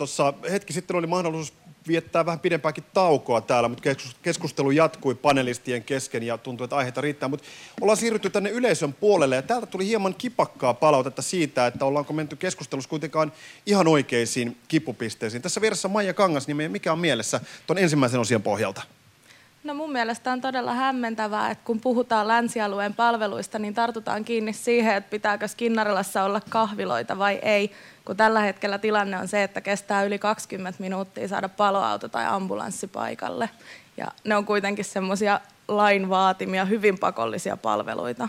Tuossa hetki sitten oli mahdollisuus viettää vähän pidempääkin taukoa täällä, mutta keskustelu jatkui panelistien kesken ja tuntui, että aiheita riittää. Mutta ollaan siirrytty tänne yleisön puolelle ja täältä tuli hieman kipakkaa palautetta siitä, että ollaanko menty keskustelussa kuitenkaan ihan oikeisiin kipupisteisiin. Tässä vieressä Maija Kangas, niin mikä on mielessä tuon ensimmäisen osion pohjalta? No mun mielestä on todella hämmentävää, että kun puhutaan länsialueen palveluista, niin tartutaan kiinni siihen, että pitääkö Skinnarilassa olla kahviloita vai ei, kun tällä hetkellä tilanne on se, että kestää yli 20 minuuttia saada paloauto tai ambulanssi paikalle. Ja ne on kuitenkin semmoisia lain vaatimia, hyvin pakollisia palveluita.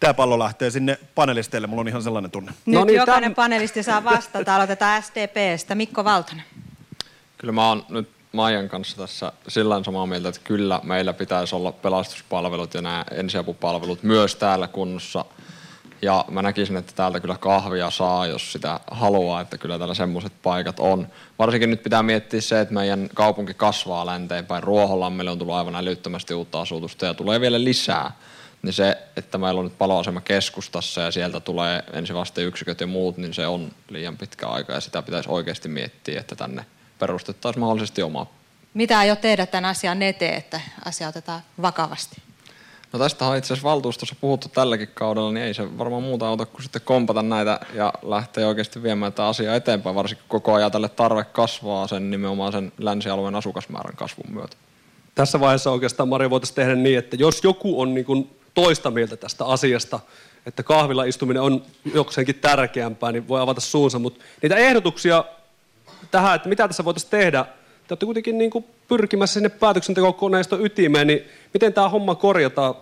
Tämä pallo lähtee sinne panelisteille, mulla on ihan sellainen tunne. Nyt no niin, jokainen tämän... panelisti saa vastata. Aloitetaan SDPstä. Mikko Valtonen. Kyllä mä oon nyt Maijan kanssa tässä sillä samaa mieltä, että kyllä meillä pitäisi olla pelastuspalvelut ja nämä ensiapupalvelut myös täällä kunnossa. Ja mä näkisin, että täältä kyllä kahvia saa, jos sitä haluaa, että kyllä täällä semmoiset paikat on. Varsinkin nyt pitää miettiä se, että meidän kaupunki kasvaa länteenpäin. Ruoholammelle on tullut aivan älyttömästi uutta asutusta ja tulee vielä lisää. Niin se, että meillä on nyt paloasema keskustassa ja sieltä tulee ensivasteyksiköt ja muut, niin se on liian pitkä aika ja sitä pitäisi oikeasti miettiä, että tänne – perustettaisiin mahdollisesti oma. Mitä aiot tehdä tämän asian eteen, että asia otetaan vakavasti? No tästä on itse asiassa valtuustossa puhuttu tälläkin kaudella, niin ei se varmaan muuta auta kuin sitten kompata näitä ja lähteä oikeasti viemään tätä asiaa eteenpäin, varsinkin koko ajan tälle tarve kasvaa sen nimenomaan sen länsialueen asukasmäärän kasvun myötä. Tässä vaiheessa oikeastaan Maria voitaisiin tehdä niin, että jos joku on niin kuin toista mieltä tästä asiasta, että kahvilla istuminen on jokseenkin tärkeämpää, niin voi avata suunsa, mutta niitä ehdotuksia tähän, että mitä tässä voitaisiin tehdä. Te olette kuitenkin niin kuin pyrkimässä sinne päätöksentekokoneiston ytimeen, niin miten tämä homma korjataan?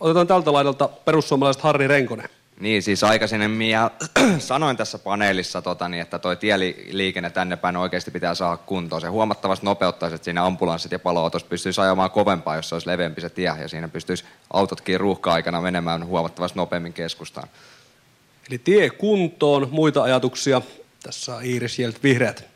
Otetaan tältä laidalta perussuomalaiset Harri Renkonen. Niin, siis aikaisemmin ja sanoin tässä paneelissa, tota, niin, että tuo tieliikenne tänne päin oikeasti pitää saada kuntoon. Se huomattavasti nopeuttaisi, että siinä ambulanssit ja paloautos pystyisi ajamaan kovempaa, jos se olisi leveämpi se tie, ja siinä pystyisi autotkin ruuhka-aikana menemään huomattavasti nopeammin keskustaan. Eli tie kuntoon, muita ajatuksia. Tässä on Iiris Jelt, Vihreät.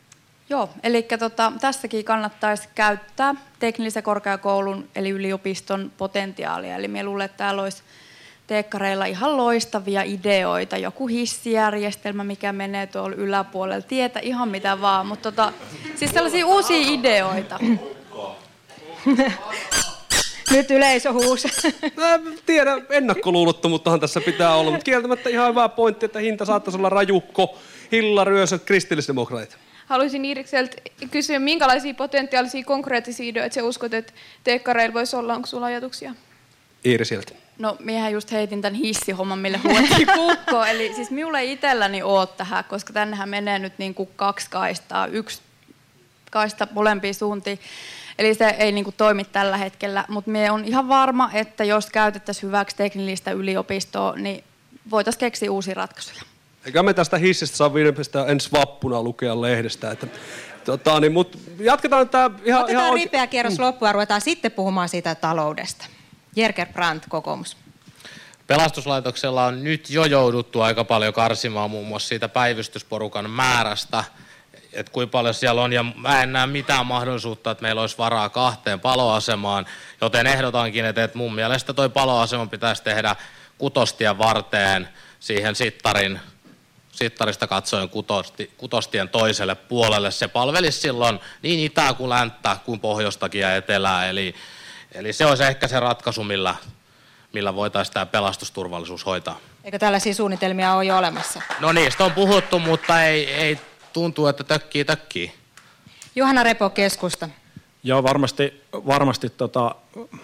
Joo, eli tota, tässäkin kannattaisi käyttää teknillisen korkeakoulun eli yliopiston potentiaalia. Eli minä luulen, että täällä olisi teekkareilla ihan loistavia ideoita. Joku hissijärjestelmä, mikä menee tuolla yläpuolella, tietä ihan mitä vaan. Mutta tota, siis sellaisia uusia ideoita. Nyt yleisö huusi. Mä tiedän, ennakkoluulottomuuttahan tässä pitää olla, mutta kieltämättä ihan hyvä pointti, että hinta saattaisi olla rajukko, hillaryösöt, kristillisdemokraatit. Haluaisin Iirikseltä kysyä, minkälaisia potentiaalisia konkreettisia ideoita sä uskot, että teekkareilla voisi olla? Onko sulla ajatuksia? Iirisiltä. No, miehän just heitin tämän hissihomman, mille huotti kukko. Eli siis minulle itselläni oot tähän, koska tännehän menee nyt niin kuin kaksi kaistaa, yksi kaista molempiin suuntiin. Eli se ei niin kuin toimi tällä hetkellä, mutta me on ihan varma, että jos käytettäisiin hyväksi teknillistä yliopistoa, niin voitaisiin keksiä uusia ratkaisuja. Eikä me tästä hissistä saa viimeistä ensi vappuna lukea lehdestä. Että, tota, niin, mut jatketaan tämä ihan... Otetaan ihan ripeä kierros mm. loppuun ja ruvetaan sitten puhumaan siitä taloudesta. Jerker Brandt, kokoomus. Pelastuslaitoksella on nyt jo jouduttu aika paljon karsimaan muun muassa siitä päivystysporukan määrästä, että kuinka paljon siellä on, ja mä en näe mitään mahdollisuutta, että meillä olisi varaa kahteen paloasemaan, joten ehdotankin, että, että mun mielestä toi paloasema pitäisi tehdä kutostien varteen siihen sittarin sittarista katsoen kutosti, kutostien toiselle puolelle. Se palvelisi silloin niin itää kuin länttä kuin pohjoistakin ja etelää. Eli, eli se olisi ehkä se ratkaisu, millä, millä voitaisiin tämä pelastusturvallisuus hoitaa. Eikö tällaisia suunnitelmia ole jo olemassa? No niistä on puhuttu, mutta ei, ei tuntuu, että tökkii tökkii. Johanna Repo, keskusta. Joo, varmasti, varmasti tota,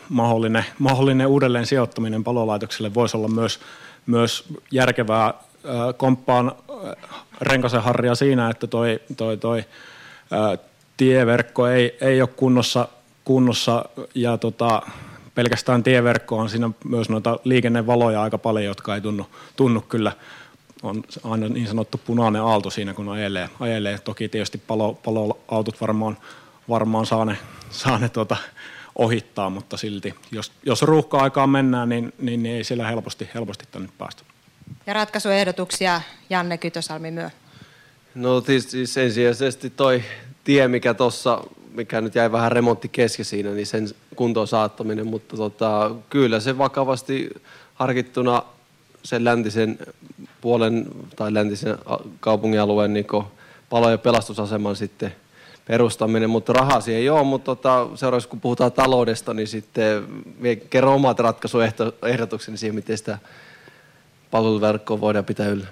mahdollinen, mahdollinen uudelleen sijoittaminen palolaitokselle voisi olla myös, myös järkevää komppaan Renkasen Harria siinä, että toi, toi, toi tieverkko ei, ei ole kunnossa, kunnossa ja tota, pelkästään tieverkko on siinä myös noita liikennevaloja aika paljon, jotka ei tunnu, tunnu kyllä on aina niin sanottu punainen aalto siinä, kun ajelee. ajelee. Toki tietysti palo, paloautot varmaan, varmaan saa ne, saa ne tuota, ohittaa, mutta silti, jos, jos ruuhka-aikaan mennään, niin, niin, niin ei siellä helposti, helposti tänne päästä. Ja ratkaisuehdotuksia Janne Kytösalmi myö. No siis, siis ensisijaisesti toi tie, mikä tuossa, mikä nyt jäi vähän remontti kesken siinä, niin sen kuntoon saattaminen, mutta tota, kyllä se vakavasti harkittuna sen läntisen puolen tai läntisen kaupungialueen niin palo- ja pelastusaseman sitten perustaminen, mutta rahaa siihen ei ole, mutta tota, seuraavaksi kun puhutaan taloudesta, niin sitten kerro omat ratkaisuehdotukseni siihen, miten sitä palveluverkkoa voidaan pitää yllä.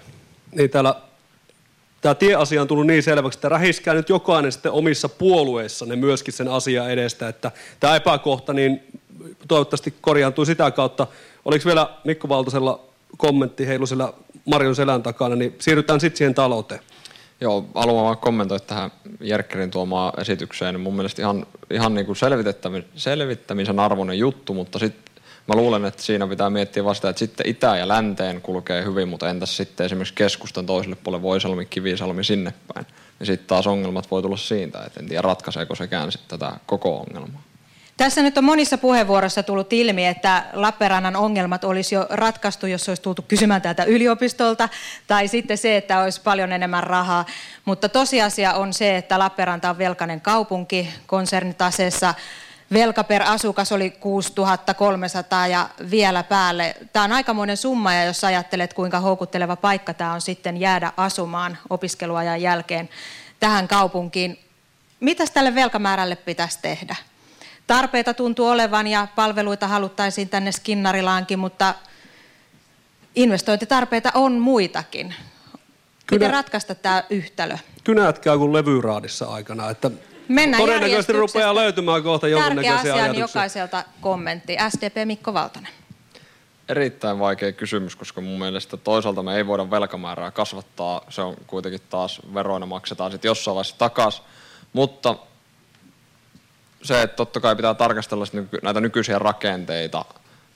Niin täällä tämä tieasia on tullut niin selväksi, että rähiskää nyt jokainen sitten omissa puolueissanne myöskin sen asian edestä, että tämä epäkohta niin toivottavasti korjaantuu sitä kautta. Oliko vielä Mikko Valtasella kommentti heilusella Marion selän takana, niin siirrytään sitten siihen talouteen. Joo, haluan vaan kommentoida tähän Jerkkerin tuomaan esitykseen. Mun mielestä ihan, ihan niin kuin selvittämisen, selvittämisen arvoinen juttu, mutta sitten mä luulen, että siinä pitää miettiä vasta, että sitten itä ja länteen kulkee hyvin, mutta entäs sitten esimerkiksi keskustan toiselle puolelle Voisalmi, Kivisalmi sinne päin. Ja sitten taas ongelmat voi tulla siitä, että en tiedä ratkaiseeko sekään sitten tätä koko ongelmaa. Tässä nyt on monissa puheenvuoroissa tullut ilmi, että Lappeenrannan ongelmat olisi jo ratkaistu, jos olisi tultu kysymään täältä yliopistolta, tai sitten se, että olisi paljon enemmän rahaa. Mutta tosiasia on se, että Lappeenranta on velkainen kaupunki, konsernitaseessa velka per asukas oli 6300 ja vielä päälle. Tämä on aikamoinen summa, ja jos ajattelet, kuinka houkutteleva paikka tämä on sitten jäädä asumaan opiskeluajan jälkeen tähän kaupunkiin. Mitäs tälle velkamäärälle pitäisi tehdä? Tarpeita tuntuu olevan ja palveluita haluttaisiin tänne Skinnarilaankin, mutta investointitarpeita on muitakin. Miten Kyllä. ratkaista tämä yhtälö? Kynät käy kuin levyraadissa aikana, että Mennään todennäköisesti rupeaa löytymään kohta Tärkeä jonkunnäköisiä asia on jokaiselta kommentti. SDP Mikko Valtonen. Erittäin vaikea kysymys, koska mun mielestä toisaalta me ei voida velkamäärää kasvattaa. Se on kuitenkin taas veroina maksetaan sitten jossain vaiheessa takaisin. Mutta se, että totta kai pitää tarkastella näitä nykyisiä rakenteita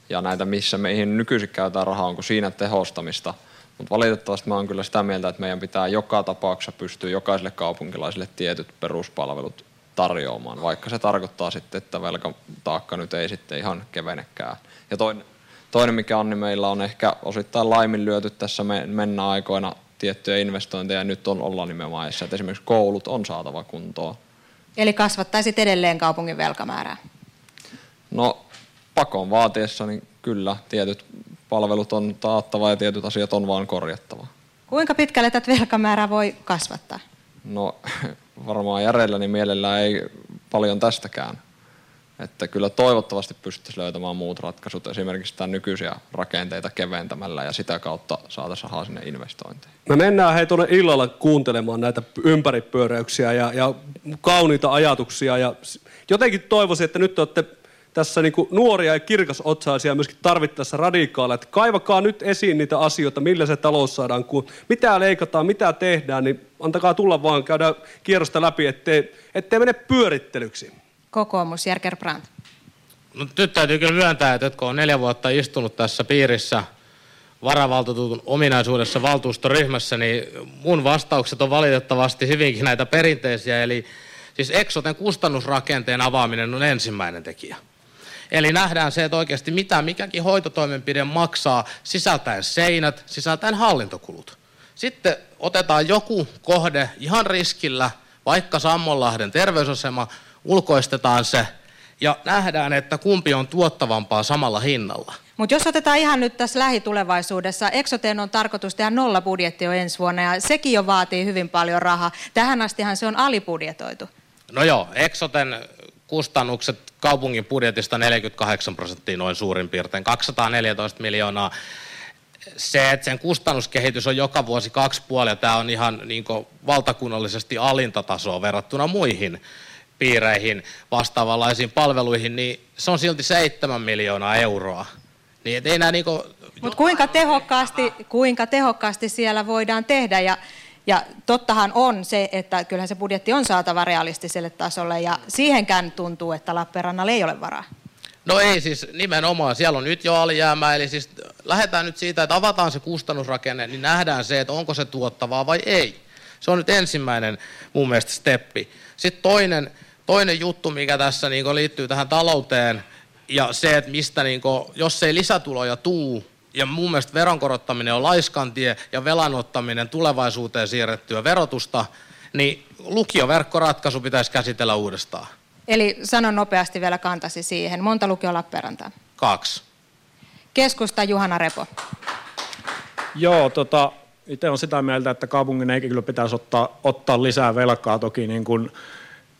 ja näitä, missä meihin nykyisin käytetään rahaa, onko siinä tehostamista. Mutta valitettavasti mä oon kyllä sitä mieltä, että meidän pitää joka tapauksessa pystyä jokaiselle kaupunkilaiselle tietyt peruspalvelut tarjoamaan, vaikka se tarkoittaa sitten, että velkataakka nyt ei sitten ihan kevenekään. Ja toinen, toinen mikä on, niin meillä on ehkä osittain laiminlyöty tässä me, mennä aikoina tiettyjä investointeja, ja nyt on olla nimenomaan edessä, että esimerkiksi koulut on saatava kuntoon. Eli kasvattaisit edelleen kaupungin velkamäärää. No pakon vaatiessa, niin kyllä, tietyt palvelut on taattava ja tietyt asiat on vaan korjattava. Kuinka pitkälle tätä velkamäärää voi kasvattaa? No varmaan järjellä niin mielellään ei paljon tästäkään. Että kyllä toivottavasti pystyttäisiin löytämään muut ratkaisut, esimerkiksi tämän nykyisiä rakenteita keventämällä ja sitä kautta saataisiin rahaa sinne investointeihin. Me mennään hei tuonne illalla kuuntelemaan näitä ympäripyöräyksiä ja, ja kauniita ajatuksia. Ja jotenkin toivoisin, että nyt te olette tässä niinku nuoria ja kirkasotsaisia myöskin tarvittaessa radikaaleja. Että kaivakaa nyt esiin niitä asioita, millä se talous saadaan, kun mitä leikataan, mitä tehdään, niin antakaa tulla vaan, käydään kierrosta läpi, ettei, ettei mene pyörittelyksi. Kokoomus, Jerker Brandt. No, nyt täytyy kyllä myöntää, että kun on neljä vuotta istunut tässä piirissä varavaltuutetun ominaisuudessa valtuustoryhmässä, niin mun vastaukset on valitettavasti hyvinkin näitä perinteisiä. Eli siis Exoten kustannusrakenteen avaaminen on ensimmäinen tekijä. Eli nähdään se, että oikeasti mitä mikäkin hoitotoimenpide maksaa sisältäen seinät, sisältäen hallintokulut. Sitten otetaan joku kohde ihan riskillä, vaikka Sammonlahden terveysasema, ulkoistetaan se ja nähdään, että kumpi on tuottavampaa samalla hinnalla. Mutta jos otetaan ihan nyt tässä lähitulevaisuudessa, Exoteen on tarkoitus tehdä nolla budjetti jo ensi vuonna ja sekin jo vaatii hyvin paljon rahaa. Tähän astihan se on alibudjetoitu. No joo, Exoten kustannukset kaupungin budjetista 48 prosenttia noin suurin piirtein, 214 miljoonaa. Se, että sen kustannuskehitys on joka vuosi kaksi puolia, tämä on ihan niin valtakunnallisesti alinta tasoa verrattuna muihin piireihin vastaavanlaisiin palveluihin, niin se on silti 7 miljoonaa euroa. Niin ei nämä niin Mutta kuinka tehokkaasti, kuinka tehokkaasti siellä voidaan tehdä ja ja tottahan on se, että kyllähän se budjetti on saatava realistiselle tasolle ja siihenkään tuntuu, että Lappeenrannalla ei ole varaa. No ei siis nimenomaan, siellä on nyt jo alijäämää, eli siis lähdetään nyt siitä, että avataan se kustannusrakenne, niin nähdään se, että onko se tuottavaa vai ei. Se on nyt ensimmäinen mun mielestä steppi. Sitten toinen, toinen juttu, mikä tässä niin liittyy tähän talouteen, ja se, että mistä, niin kuin, jos ei lisätuloja tuu, ja mun mielestä veronkorottaminen on laiskantie ja velanottaminen tulevaisuuteen siirrettyä verotusta, niin lukioverkkoratkaisu pitäisi käsitellä uudestaan. Eli sanon nopeasti vielä kantasi siihen. Monta lukio Lappeenrantaa? Kaksi. Keskusta Juhana Repo. Joo, tota, itse on sitä mieltä, että kaupungin ei kyllä pitäisi ottaa, ottaa lisää velkaa. Toki niin kuin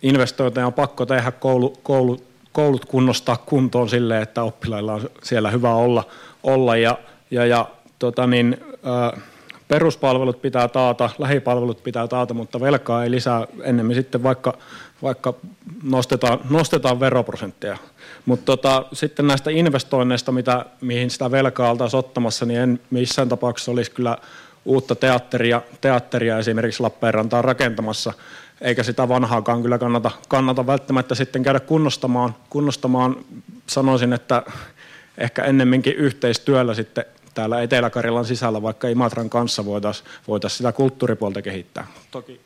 investointeja on pakko tehdä koulu, koulu, koulut kunnostaa kuntoon silleen, että oppilailla on siellä hyvä olla, olla ja, ja, ja tota niin, ää, peruspalvelut pitää taata, lähipalvelut pitää taata, mutta velkaa ei lisää ennemmin sitten vaikka, vaikka nostetaan, nostetaan veroprosentteja. Mutta tota, sitten näistä investoinneista, mitä, mihin sitä velkaa oltaisiin ottamassa, niin en missään tapauksessa olisi kyllä uutta teatteria, teatteria esimerkiksi Lappeenrantaan rakentamassa, eikä sitä vanhaakaan kyllä kannata, kannata välttämättä sitten käydä kunnostamaan. kunnostamaan. Sanoisin, että ehkä ennemminkin yhteistyöllä sitten täällä Etelä-Karjalan sisällä, vaikka Imatran kanssa voitaisiin voitais sitä kulttuuripuolta kehittää. Toki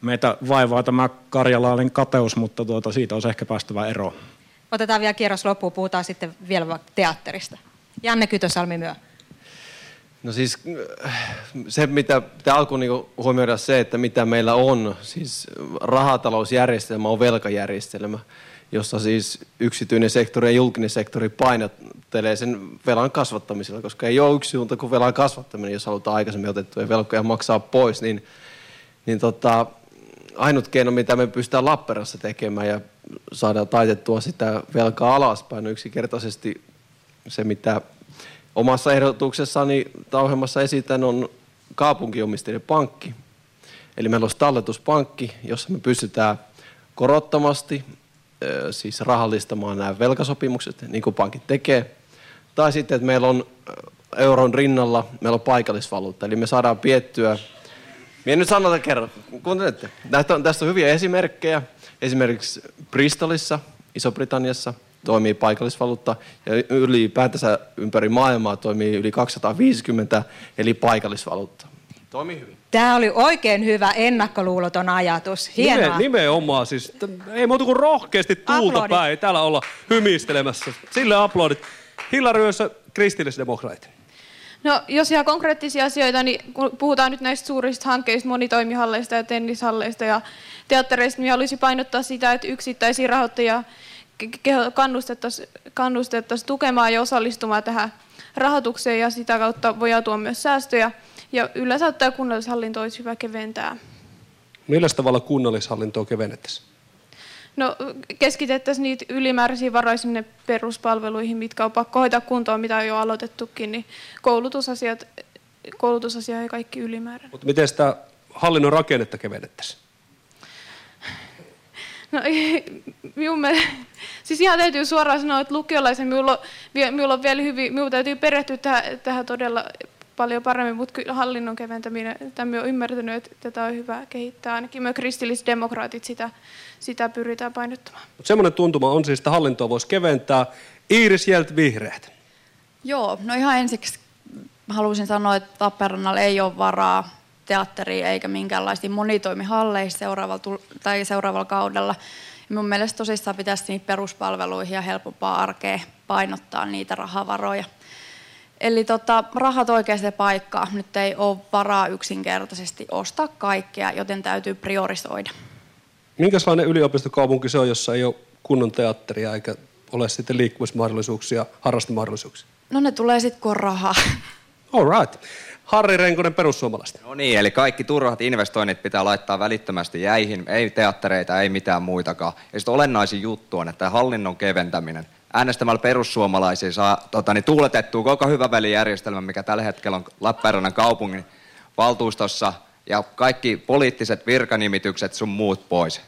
meitä vaivaa tämä karjalainen kateus, mutta tuota, siitä olisi ehkä päästävä eroon. Otetaan vielä kierros loppuun, puhutaan sitten vielä teatterista. Janne Kytösalmi myö. No siis se, mitä pitää alkuun niin huomioida se, että mitä meillä on, siis rahatalousjärjestelmä on velkajärjestelmä, jossa siis yksityinen sektori ja julkinen sektori painottelee sen velan kasvattamisella, koska ei ole yksi suunta kuin velan kasvattaminen, jos halutaan aikaisemmin otettuja velkoja maksaa pois, niin, niin tota, ainut keino, mitä me pystytään Lappeenrannassa tekemään ja saada taitettua sitä velkaa alaspäin, on yksinkertaisesti se, mitä omassa ehdotuksessani tai ohjelmassa esitän, on kaupunkiomisteinen pankki. Eli meillä olisi talletuspankki, jossa me pystytään korottomasti siis rahallistamaan nämä velkasopimukset, niin kuin pankit tekee. Tai sitten, että meillä on euron rinnalla, meillä on paikallisvaluutta, eli me saadaan piettyä minä nyt sanon kerran, kuuntelette. Tästä on, tästä on hyviä esimerkkejä. Esimerkiksi Bristolissa, Iso-Britanniassa, toimii paikallisvaluutta ja ylipäätänsä ympäri maailmaa toimii yli 250 eli paikallisvaluutta. Toimii hyvin. Tämä oli oikein hyvä ennakkoluuloton ajatus. Hienoa. Nime, nimenomaan. Siis, ei muuta kuin rohkeasti tuulta Aplodit. päin. Ei täällä olla hymistelemässä. Sille aplodit. Hilla Ryössä, kristillisdemokraatit. No jos ihan konkreettisia asioita, niin kun puhutaan nyt näistä suurista hankkeista, monitoimihalleista ja tennishalleista ja teattereista, niin haluaisin painottaa sitä, että yksittäisiä rahoittajia kannustettaisiin kannustettaisi tukemaan ja osallistumaan tähän rahoitukseen ja sitä kautta voi tuoda myös säästöjä. Ja yleensä ottaen kunnallishallinto olisi hyvä keventää. Millä tavalla kunnallishallintoa kevennettäisiin? No keskitettäisiin niitä ylimääräisiä varoja sinne peruspalveluihin, mitkä on pakko hoitaa kuntoon, mitä on jo aloitettukin, niin koulutusasiat, koulutusasia ja kaikki ylimääräinen. Mutta miten sitä hallinnon rakennetta kevennettäisiin? No minun mielestä, siis ihan täytyy suoraan sanoa, että lukiolaisen minulla on, minulla on vielä hyvin, minulla täytyy perehtyä tähän, tähän todella paljon paremmin, mutta kyllä hallinnon keventäminen, tämä on ymmärtänyt, että tätä on hyvä kehittää. Ainakin me kristillisdemokraatit sitä, sitä pyritään painottamaan. Mut semmoinen tuntuma on siis, että hallintoa voisi keventää. Iiris Jelt Vihreät. Joo, no ihan ensiksi haluaisin sanoa, että Lappeenrannalla ei ole varaa teatteriin eikä minkäänlaisiin monitoimihalleissa seuraavalla, tai seuraavalla kaudella. Ja mun mielestä tosissaan pitäisi niihin peruspalveluihin ja helpompaa arkea painottaa niitä rahavaroja. Eli tota, rahat oikeaan paikkaan. Nyt ei ole varaa yksinkertaisesti ostaa kaikkea, joten täytyy priorisoida. Minkälainen yliopistokaupunki se on, jossa ei ole kunnon teatteria eikä ole sitten liikkumismahdollisuuksia, harrastemahdollisuuksia? No ne tulee sitten kun rahaa. All right. Harri Renkonen perussuomalaista. No niin, eli kaikki turhat investoinnit pitää laittaa välittömästi jäihin. Ei teattereita, ei mitään muitakaan. Ja sitten olennaisin juttu on, että hallinnon keventäminen – äänestämällä perussuomalaisia saa tota, niin, tuuletettua koko hyvä välijärjestelmä, mikä tällä hetkellä on Lappeenrannan kaupungin valtuustossa, ja kaikki poliittiset virkanimitykset sun muut pois.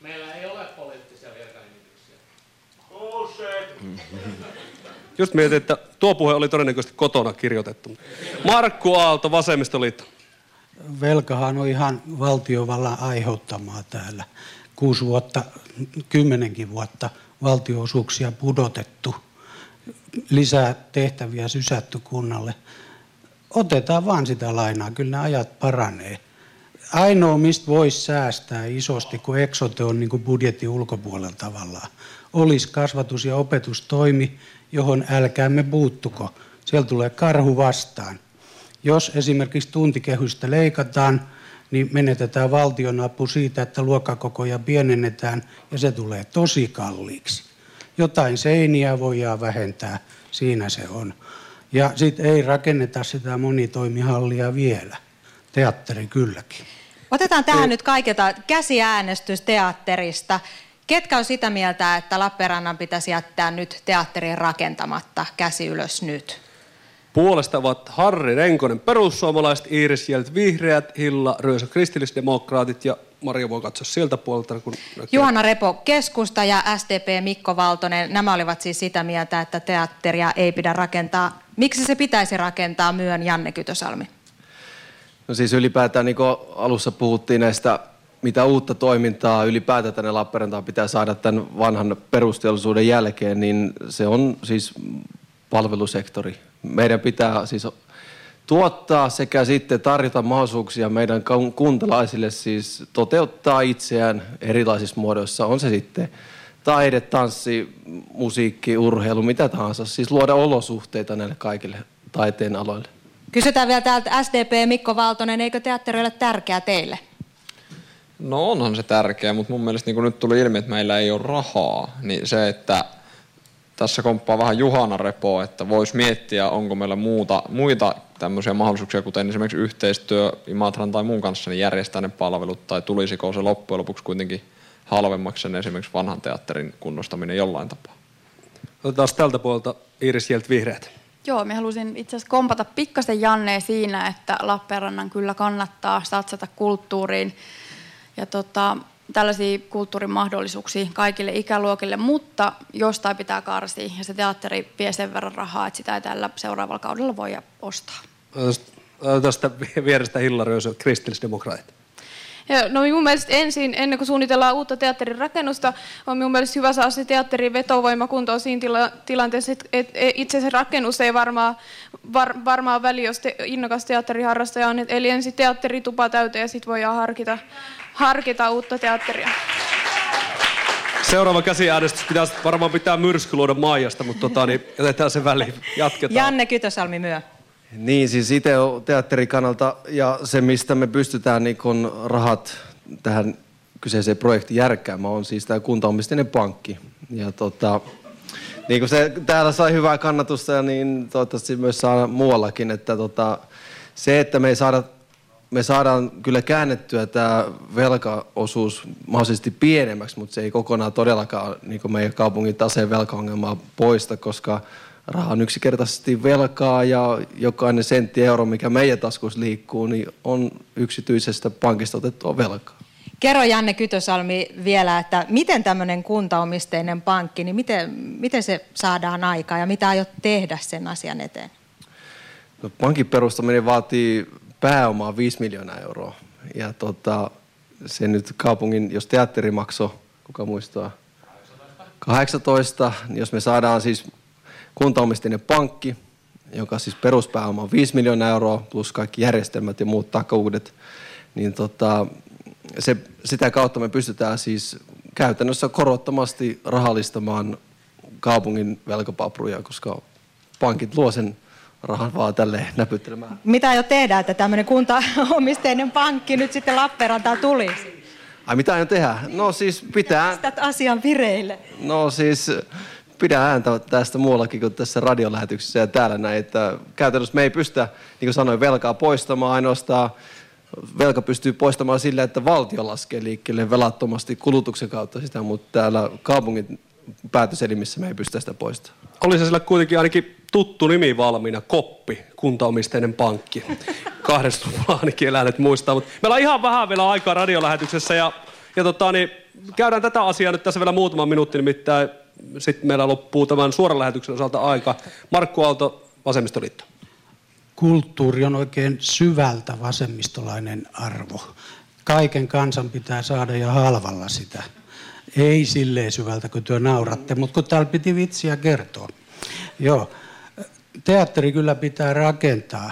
Meillä ei ole poliittisia virkanimityksiä. Just mietin, että tuo puhe oli todennäköisesti kotona kirjoitettu. Markku Aalto, Vasemmistoliitto. Velkahan on ihan valtiovallan aiheuttamaa täällä. Kuusi vuotta, kymmenenkin vuotta – valtioosuuksia pudotettu, lisää tehtäviä sysätty kunnalle. Otetaan vaan sitä lainaa, kyllä ne ajat paranee. Ainoa, mistä voisi säästää isosti, kun eksote on niin kuin budjetin ulkopuolella tavallaan, olisi kasvatus- ja opetustoimi, johon älkäämme puuttuko. Siellä tulee karhu vastaan. Jos esimerkiksi tuntikehystä leikataan, niin menetetään valtionapu siitä, että luokkakokoja pienennetään ja se tulee tosi kalliiksi. Jotain seiniä voidaan vähentää, siinä se on. Ja sitten ei rakenneta sitä monitoimihallia vielä. Teatteri kylläkin. Otetaan tähän nyt kaikilta käsiäänestys teatterista. Ketkä on sitä mieltä, että Lappeenrannan pitäisi jättää nyt teatterin rakentamatta? Käsi ylös nyt. Puolesta ovat Harri Renkonen, perussuomalaiset, Iiris Jelt, vihreät, Hilla, Ryösö, kristillisdemokraatit ja Maria voi katsoa sieltä puolelta. Kun näkee. Juhana Repo, keskusta ja SDP Mikko Valtonen, nämä olivat siis sitä mieltä, että teatteria ei pidä rakentaa. Miksi se pitäisi rakentaa myön Janne Kytösalmi? No siis ylipäätään, niin kuin alussa puhuttiin näistä, mitä uutta toimintaa ylipäätään tänne Lappeenrantaan pitää saada tämän vanhan perusteollisuuden jälkeen, niin se on siis palvelusektori. Meidän pitää siis tuottaa sekä sitten tarjota mahdollisuuksia meidän kuntalaisille siis toteuttaa itseään erilaisissa muodoissa. On se sitten taide, tanssi, musiikki, urheilu, mitä tahansa. Siis luoda olosuhteita näille kaikille taiteen aloille. Kysytään vielä täältä SDP Mikko Valtonen, eikö teatteri ole tärkeä teille? No onhan se tärkeä, mutta mun mielestä niin kun nyt tuli ilmi, että meillä ei ole rahaa, niin se, että tässä komppaa vähän Juhana Repoa, että voisi miettiä, onko meillä muuta, muita tämmöisiä mahdollisuuksia, kuten esimerkiksi yhteistyö Imatran tai muun kanssa, niin järjestää ne palvelut, tai tulisiko se loppujen lopuksi kuitenkin halvemmaksi sen esimerkiksi vanhan teatterin kunnostaminen jollain tapaa. Otetaan tältä puolelta Iiris Jelt Vihreät. Joo, me halusin itse asiassa kompata pikkasen Jannea siinä, että Lappeenrannan kyllä kannattaa satsata kulttuuriin. Ja tota, tällaisia kulttuurin mahdollisuuksia kaikille ikäluokille, mutta jostain pitää karsia ja se teatteri vie sen verran rahaa, että sitä ei tällä seuraavalla kaudella voi ostaa. Tästä vierestä Hilla Röösö, kristillisdemokraatit. Ja, no mun mielestä ensin, ennen kuin suunnitellaan uutta teatterin rakennusta, on mun mielestä hyvä saada se teatterin vetovoima kuntoon siinä tila- tilanteessa, että et, et, itse se rakennus ei varmaan var, varmaa väli, jos te, innokas teatteriharrastaja on. Et, eli ensin teatteritupa täyteen ja sitten voidaan harkita, harkita uutta teatteria. Seuraava käsiäänestys pitäisi varmaan pitää myrskyluoda Maijasta, mutta tota, niin jätetään se väliin. Jatketaan. Janne Kytösalmi myö. Niin, siis itse on teatterikannalta ja se, mistä me pystytään niin kun rahat tähän kyseiseen projektiin järkkäämään, on siis tämä kuntaomistinen pankki. Ja tota, niin kuin se täällä sai hyvää kannatusta, niin toivottavasti myös saa muuallakin, että tota, se, että me ei saada me saadaan kyllä käännettyä tämä velkaosuus mahdollisesti pienemmäksi, mutta se ei kokonaan todellakaan niin meidän kaupungin taseen velkaongelmaa poista, koska raha on yksinkertaisesti velkaa ja jokainen sentti euro, mikä meidän taskussa liikkuu, niin on yksityisestä pankista otettua velkaa. Kerro Janne Kytösalmi vielä, että miten tämmöinen kuntaomisteinen pankki, niin miten, miten se saadaan aikaan ja mitä aiot tehdä sen asian eteen? No, pankin perustaminen vaatii pääomaa 5 miljoonaa euroa. Ja tota, se nyt kaupungin, jos teatteri maksoi, kuka muistaa? 18. niin jos me saadaan siis kuntaomisteinen pankki, joka siis peruspääoma on 5 miljoonaa euroa plus kaikki järjestelmät ja muut takuudet, niin tota, se, sitä kautta me pystytään siis käytännössä korottomasti rahallistamaan kaupungin velkapapruja, koska pankit luo sen rahan vaan tälle näpyttelemään. Mitä jo tehdään, että tämmöinen kuntaomisteinen pankki nyt sitten Lappeenrantaan tulisi? Ai mitä aion tehdä? No siis pitää... Pistät asian vireille. No siis pidän ääntä tästä muuallakin kuin tässä radiolähetyksessä ja täällä näin, että käytännössä me ei pystytä, niin kuin sanoin, velkaa poistamaan ainoastaan. Velka pystyy poistamaan sillä, että valtio laskee liikkeelle velattomasti kulutuksen kautta sitä, mutta täällä kaupungin päätöselimissä me ei pystytä sitä poistamaan. Oli se sillä kuitenkin ainakin tuttu nimi valmiina, Koppi, kuntaomisteinen pankki. Kahdesta ainakin eläinet muistaa, mutta meillä on ihan vähän vielä aikaa radiolähetyksessä ja, ja tota, niin käydään tätä asiaa nyt tässä vielä muutama minuutti, nimittäin sitten meillä loppuu tämän suoran lähetyksen osalta aika. Markku Aalto, Vasemmistoliitto. Kulttuuri on oikein syvältä vasemmistolainen arvo. Kaiken kansan pitää saada ja halvalla sitä. Ei silleen syvältä, kun työ nauratte, mutta kun täällä piti vitsiä kertoa. Joo, teatteri kyllä pitää rakentaa.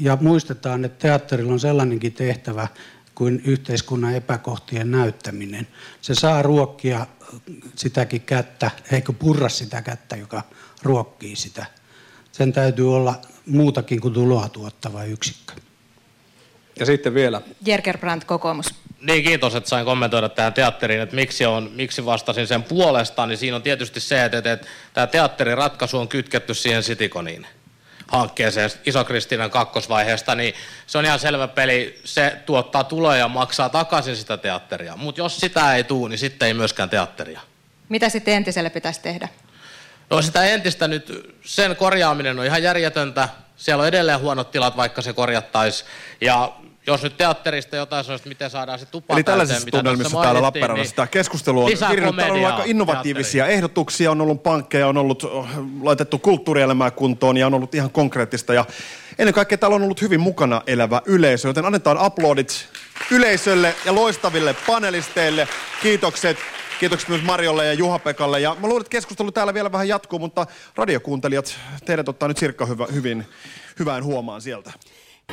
Ja muistetaan, että teatterilla on sellainenkin tehtävä kuin yhteiskunnan epäkohtien näyttäminen. Se saa ruokkia sitäkin kättä, eikö purra sitä kättä, joka ruokkii sitä. Sen täytyy olla muutakin kuin tuloa tuottava yksikkö. Ja sitten vielä. Jerker Brandt, kokoomus. Niin, kiitos, että sain kommentoida tähän teatteriin, että miksi, on, miksi vastasin sen puolesta, niin siinä on tietysti se, että, että, että tämä teatteriratkaisu on kytketty siihen Sitikoniin. hankkeeseen Iso-Kristiinan kakkosvaiheesta, niin se on ihan selvä peli. Se tuottaa tuloja ja maksaa takaisin sitä teatteria. Mutta jos sitä ei tule, niin sitten ei myöskään teatteria. Mitä sitten entiselle pitäisi tehdä? No sitä entistä nyt, sen korjaaminen on ihan järjetöntä. Siellä on edelleen huonot tilat, vaikka se korjattaisiin. Ja jos nyt teatterista jotain sellaista, miten saadaan se tupa Eli tällaisissa tunnelmissa täällä Lappeenrannassa niin tämä keskustelu on kirjoittanut. Täällä on aika innovatiivisia ehdotuksia, on ollut pankkeja, on ollut oh, laitettu kulttuurielämää kuntoon ja on ollut ihan konkreettista. Ja ennen kaikkea täällä on ollut hyvin mukana elävä yleisö, joten annetaan aplodit yleisölle ja loistaville panelisteille. Kiitokset. Kiitokset myös Marjolle ja Juha-Pekalle. Ja mä luulen, että keskustelu täällä vielä vähän jatkuu, mutta radiokuuntelijat, teidät ottaa nyt Sirkka hyvä, hyvin hyvään huomaan sieltä.